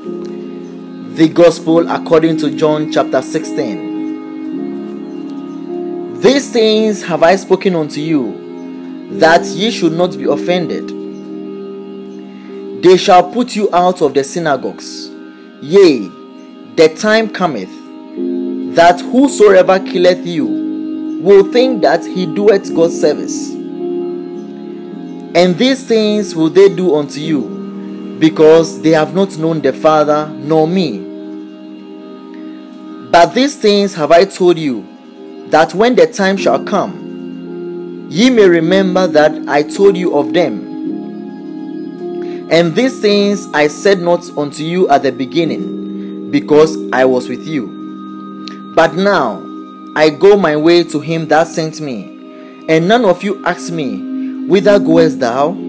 The Gospel according to John chapter 16. These things have I spoken unto you, that ye should not be offended. They shall put you out of the synagogues. Yea, the time cometh that whosoever killeth you will think that he doeth God's service. And these things will they do unto you, because they have not known the Father nor me. But these things have I told you, that when the time shall come, ye may remember that I told you of them. And these things I said not unto you at the beginning, because I was with you. But now I go my way to him that sent me, and none of you ask me, Whither goest thou?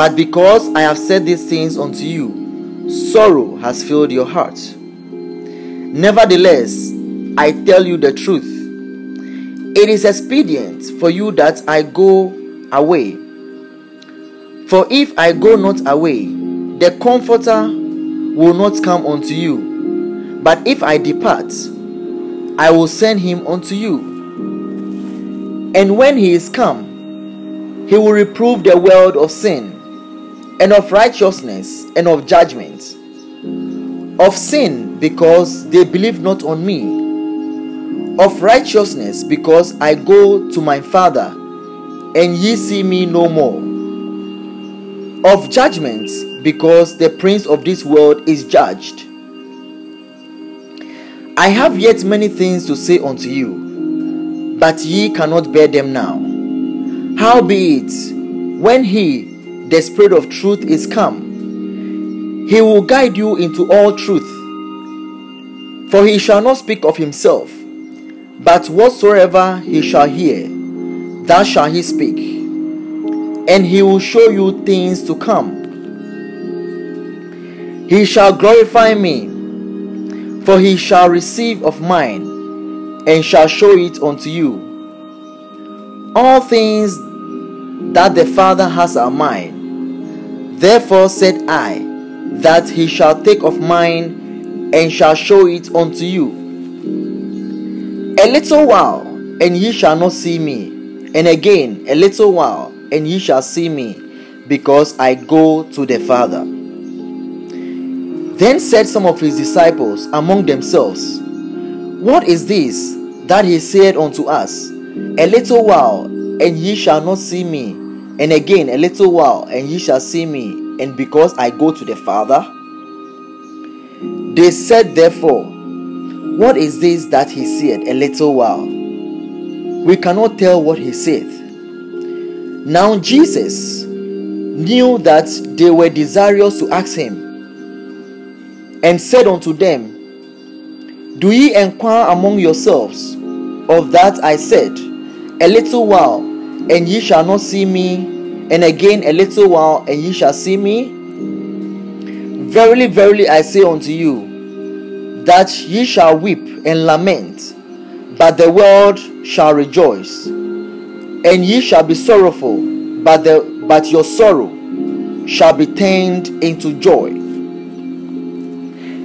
But because I have said these things unto you, sorrow has filled your heart. Nevertheless, I tell you the truth. It is expedient for you that I go away. For if I go not away, the Comforter will not come unto you. But if I depart, I will send him unto you. And when he is come, he will reprove the world of sin, and of righteousness, and of judgment. Of sin, because they believe not on me. Of righteousness, because I go to my Father, and ye see me no more. Of judgment, because the prince of this world is judged. I have yet many things to say unto you, but ye cannot bear them now. Howbeit, when he, the Spirit of truth, is come, he will guide you into all truth. For he shall not speak of himself, but whatsoever he shall hear, that shall he speak, and he will show you things to come. He shall glorify me for he shall receive of mine, and shall show it unto you. All things that the Father has are mine. Therefore said I, that he shall take of mine, and shall show it unto you. A little while, and ye shall not see me, and again a little while, and ye shall see me, because I go to the Father. Then said some of his disciples among themselves, What is this that he said unto us? A little while, and ye shall not see me, and again a little while, and ye shall see me, and because I go to the Father? They said, therefore, What is this that he said, a little while? We cannot tell what he saith. Now Jesus knew that they were desirous to ask him and said unto them, Do ye enquire among yourselves of that I said, A little while, and ye shall not see me, and again a little while, and ye shall see me? Verily, verily, I say unto you, that ye shall weep and lament, but the world shall rejoice, and ye shall be sorrowful, but, the, but your sorrow shall be turned into joy.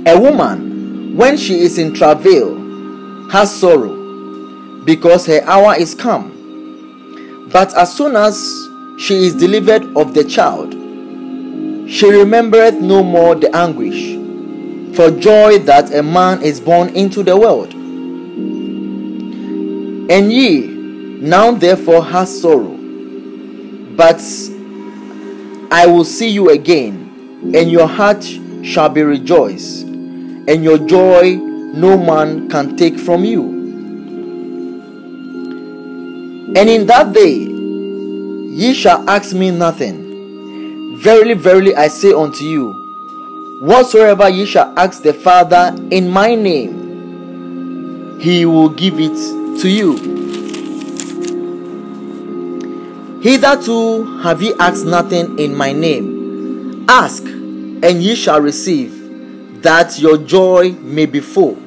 A woman, when she is in travail, has sorrow, because her hour is come. But as soon as she is delivered of the child, she remembereth no more the anguish for joy that a man is born into the world. And ye now therefore has sorrow, but I will see you again, and your heart shall be rejoiced and your joy no man can take from you. And in that day ye shall ask me nothing. Verily, verily, I say unto you, whatsoever ye shall ask the Father in my name, he will give it to you. Hitherto have ye asked nothing in my name. Ask, and ye shall receive that your joy may be full.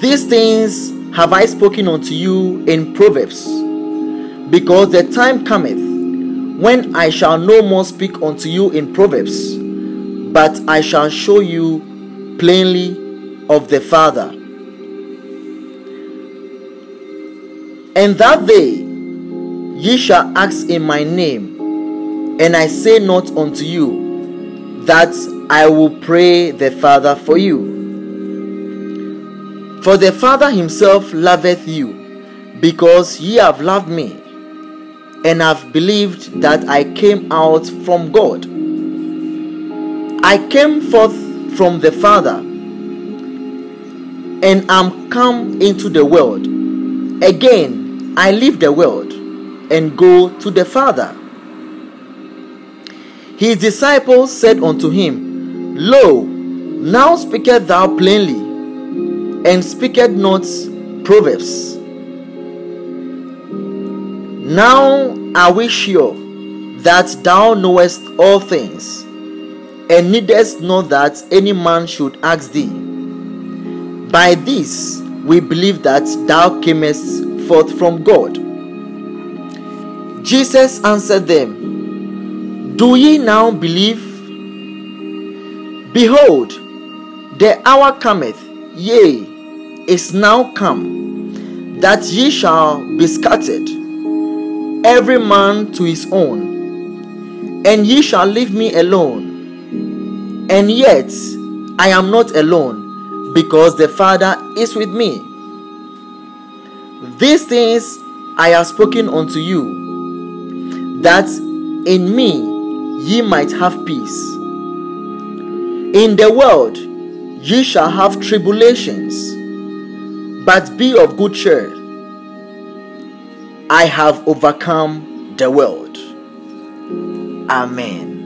These things have I spoken unto you in Proverbs, because the time cometh when I shall no more speak unto you in Proverbs, but I shall show you plainly of the Father. And that day ye shall ask in my name, and I say not unto you that I will pray the Father for you. For the Father himself loveth you, because ye have loved me, and have believed that I came out from God. I came forth from the Father, and am come into the world. Again, I leave the world and go to the Father. His disciples said unto him, Lo, now speaketh thou plainly, and speaketh not proverbs. Now are we sure that thou knowest all things, and needest not that any man should ask thee. By this we believe that thou camest forth from God. Jesus answered them, Do ye now believe? Behold, the hour cometh, yea, is now come, that ye shall be scattered, every man to his own, and ye shall leave me alone. And yet I am not alone, because the Father is with me. These things I have spoken unto you, that in me ye might have peace. In the world ye shall have tribulations, but be of good cheer. I have overcome the world. Amen.